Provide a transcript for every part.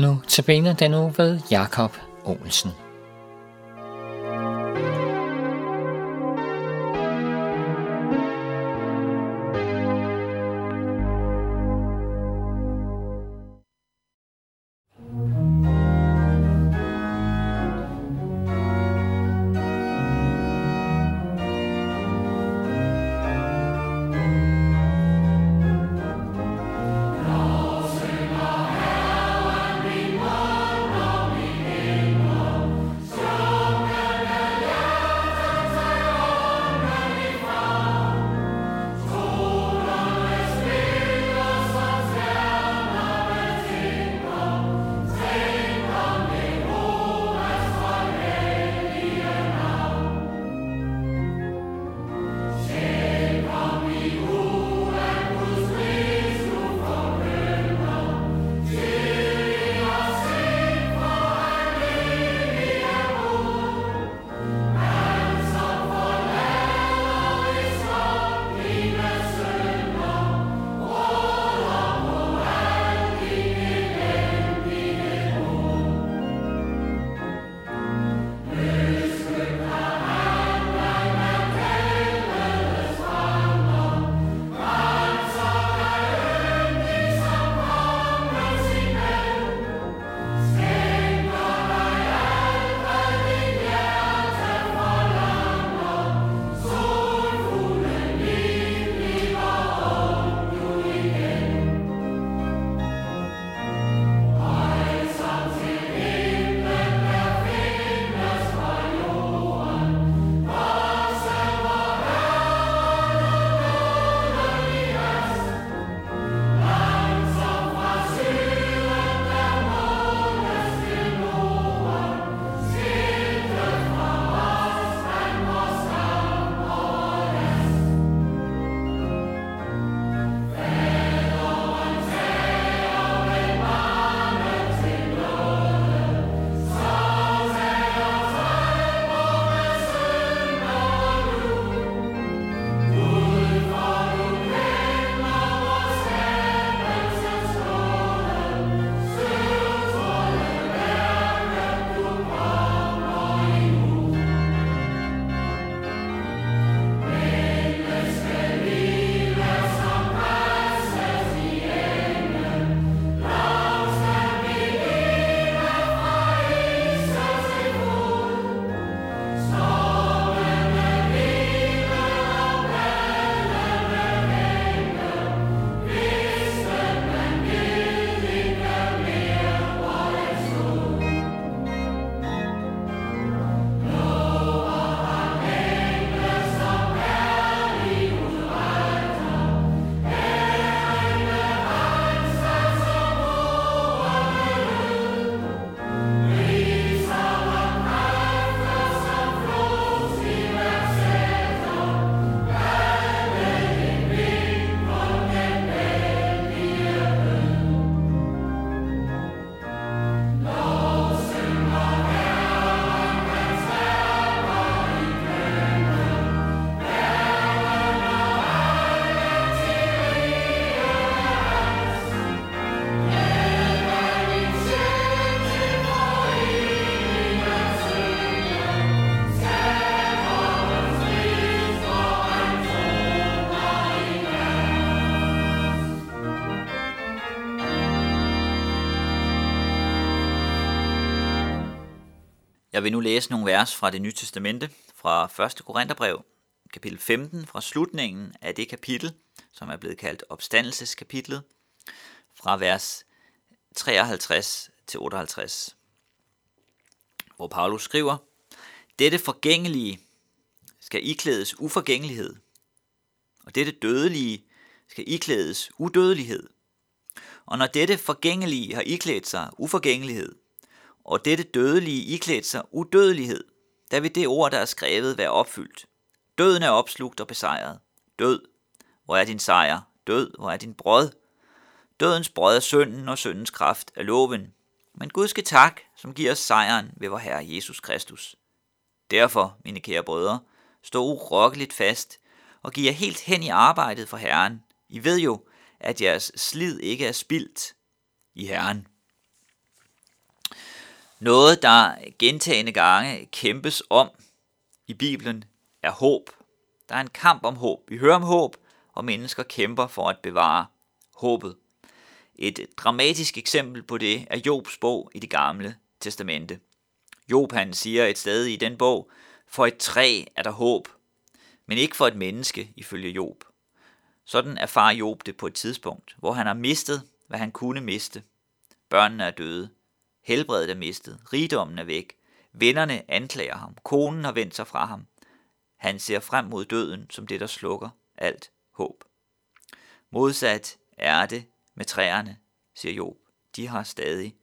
Nu tabiner den nu ved Jakob Olsen. Jeg vil nu læse nogle vers fra det nye testamente, fra 1. Korintherbrev, kapitel 15, fra slutningen af det kapitel, som er blevet kaldt opstandelseskapitlet, fra vers 53 til 58, hvor Paulus skriver, Dette forgængelige skal iklædes uforgængelighed, og dette dødelige skal iklædes udødelighed. Og når dette forgængelige har iklædt sig uforgængelighed, og dette dødelige iklædt sig udødelighed, da vil det ord, der er skrevet, være opfyldt. Døden er opslugt og besejret. Død, hvor er din sejr? Død, hvor er din brød? Dødens brød er synden, og syndens kraft er loven. Men Gud skal tak, som giver os sejren ved vor Herre Jesus Kristus. Derfor, mine kære brødre, stå urokkeligt fast og giv jer helt hen i arbejdet for Herren. I ved jo, at jeres slid ikke er spildt i Herren. Noget, der gentagende gange kæmpes om i Bibelen, er håb. Der er en kamp om håb. Vi hører om håb, og mennesker kæmper for at bevare håbet. Et dramatisk eksempel på det er Jobs bog i det gamle testamente. Job han siger et sted i den bog, for et træ er der håb, men ikke for et menneske, ifølge Job. Sådan erfarer Job det på et tidspunkt, hvor han har mistet, hvad han kunne miste. Børnene er døde, helbredet er mistet, rigdommen er væk, vennerne anklager ham, konen har vendt sig fra ham. Han ser frem mod døden som det, der slukker alt håb. Modsat er det med træerne, siger Job. De har stadig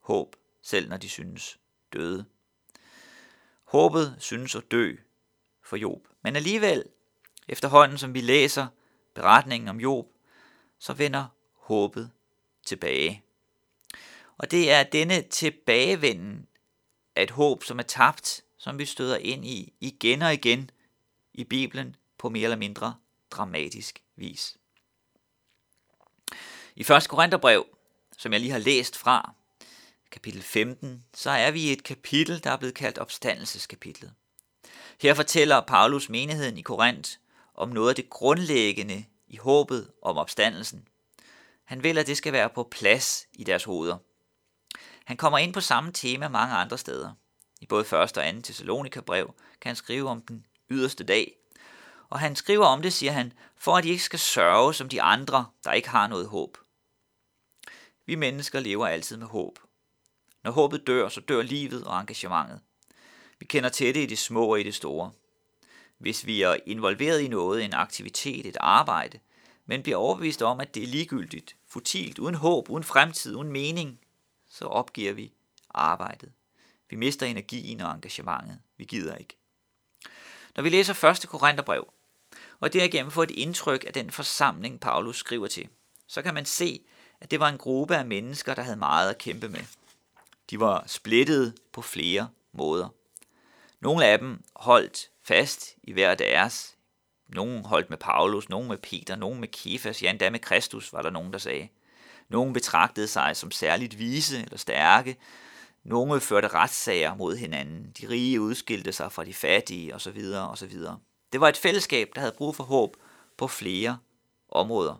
håb, selv når de synes døde. Håbet synes at dø for Job. Men alligevel, efterhånden som vi læser beretningen om Job, så vender håbet tilbage. Og det er denne tilbagevenden af et håb, som er tabt, som vi støder ind i igen og igen i Bibelen på mere eller mindre dramatisk vis. I 1. Korintherbrev, som jeg lige har læst fra, kapitel 15, så er vi i et kapitel, der er blevet kaldt opstandelseskapitlet. Her fortæller Paulus menigheden i Korinth om noget af det grundlæggende i håbet om opstandelsen. Han vil, at det skal være på plads i deres hoveder. Han kommer ind på samme tema mange andre steder. I både 1. og 2. Thessalonika brev kan han skrive om den yderste dag. Og han skriver om det, siger han, for at de ikke skal sørge som de andre, der ikke har noget håb. Vi mennesker lever altid med håb. Når håbet dør, så dør livet og engagementet. Vi kender til det i det små og i det store. Hvis vi er involveret i noget, en aktivitet, et arbejde, men bliver overbevist om, at det er ligegyldigt, futilt, uden håb, uden fremtid, uden mening, så opgiver vi arbejdet. Vi mister energien og engagementet. Vi gider ikke. Når vi læser 1. Korintherbrev, og derigennem får et indtryk af den forsamling, Paulus skriver til, så kan man se, at det var en gruppe af mennesker, der havde meget at kæmpe med. De var splittede på flere måder. Nogle af dem holdt fast i hver deres. Nogle holdt med Paulus, nogle med Peter, nogle med Kefas, ja endda med Kristus, var der nogen, der sagde. Nogle betragtede sig som særligt vise eller stærke. Nogle førte retssager mod hinanden. De rige udskilte sig fra de fattige osv. osv. Det var et fællesskab, der havde brug for håb på flere områder.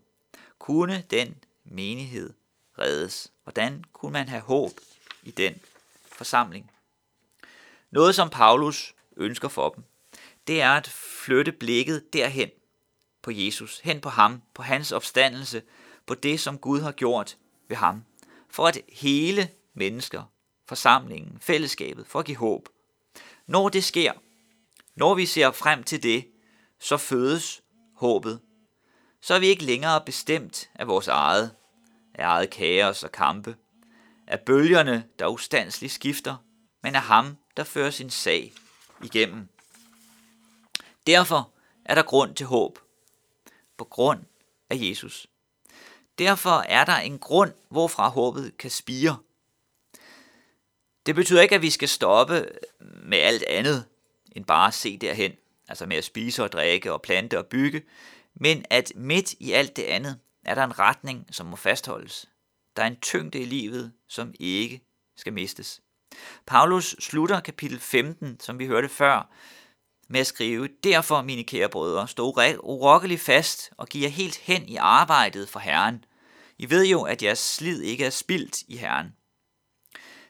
Kunne den menighed reddes? Hvordan kunne man have håb i den forsamling? Noget, som Paulus ønsker for dem, det er at flytte blikket derhen på Jesus, hen på ham, på hans opstandelse, på det, som Gud har gjort ved ham, for at hele mennesker, forsamlingen, fællesskabet, for at give håb. Når det sker, når vi ser frem til det, så fødes håbet. Så er vi ikke længere bestemt af vores eget, af eget kaos og kampe, af bølgerne, der ustandsligt skifter, men af ham, der fører sin sag igennem. Derfor er der grund til håb. På grund af Jesus. Derfor er der en grund, hvorfra håbet kan spire. Det betyder ikke, at vi skal stoppe med alt andet, end bare at se derhen, altså med at spise og drikke og plante og bygge, men at midt i alt det andet, er der en retning, som må fastholdes. Der er en tyngde i livet, som ikke skal mistes. Paulus slutter kapitel 15, som vi hørte før, med at skrive, Derfor, mine kære brødre, stå urokkeligt fast og giv jer helt hen i arbejdet for Herren. I ved jo, at jeres slid ikke er spildt i Herren.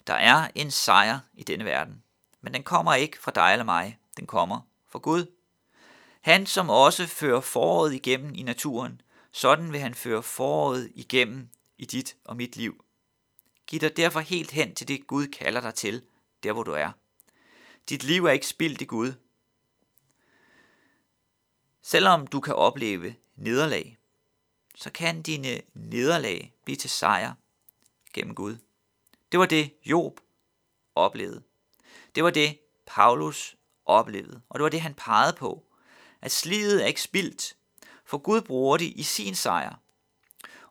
Der er en sejr i denne verden, men den kommer ikke fra dig eller mig, den kommer fra Gud. Han, som også fører foråret igennem i naturen, sådan vil han føre foråret igennem i dit og mit liv. Giv dig derfor helt hen til det Gud kalder dig til, der hvor du er. Dit liv er ikke spildt i Gud. Selvom du kan opleve nederlag, så kan dine nederlag blive til sejr gennem Gud. Det var det, Job oplevede. Det var det, Paulus oplevede, og det var det, han pegede på. At slidet er ikke spildt, for Gud bruger det i sin sejr.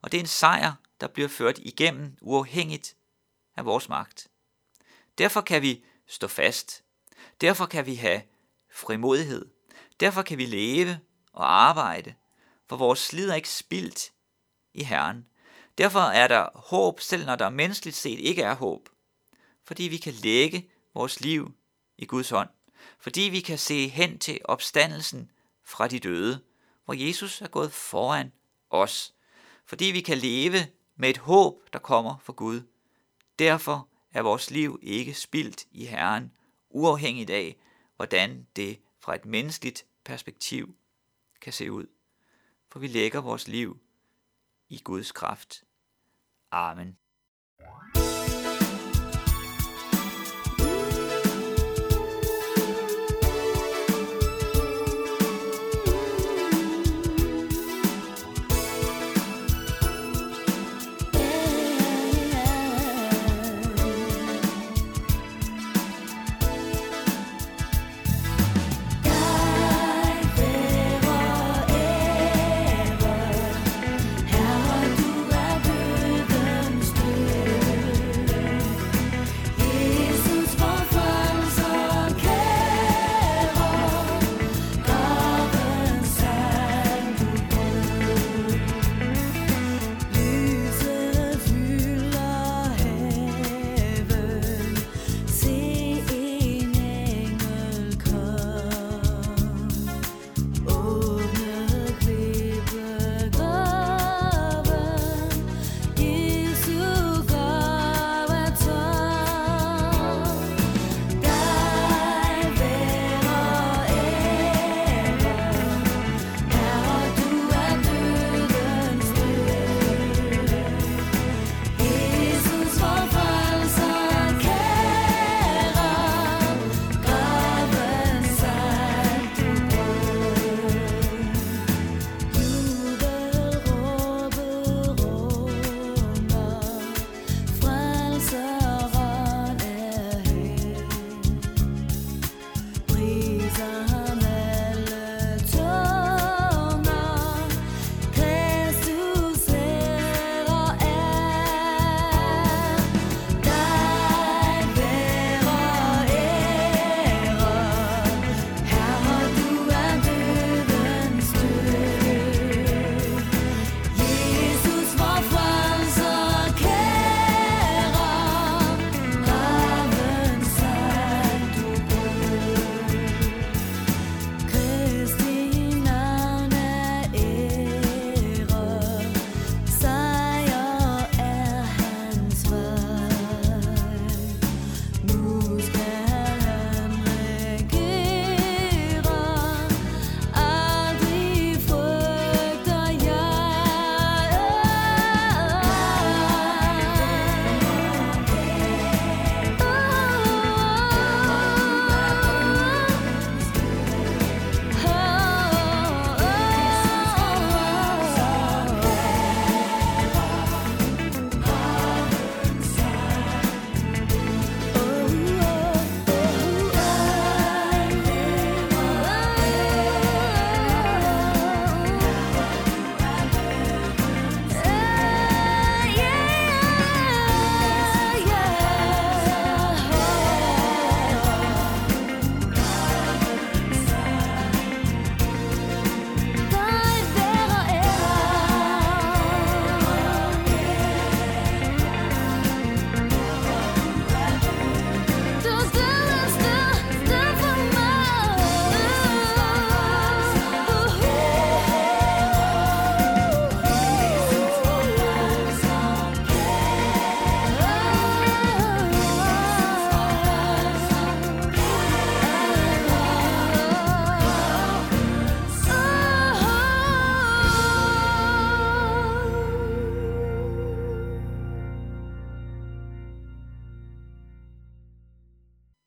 Og det er en sejr, der bliver ført igennem uafhængigt af vores magt. Derfor kan vi stå fast. Derfor kan vi have frimodighed. Derfor kan vi leve og arbejde, for vores slid er ikke spildt i Herren. Derfor er der håb, selv når der menneskeligt set ikke er håb. fordi vi kan lægge vores liv i Guds hånd. Fordi vi kan se hen til opstandelsen fra de døde, hvor Jesus er gået foran os. Fordi vi kan leve med et håb, der kommer fra Gud. Derfor er vores liv ikke spildt i Herren, uafhængigt af, hvordan det fra et menneskeligt perspektiv kan se ud. For vi lægger vores liv i Guds kraft. Amen.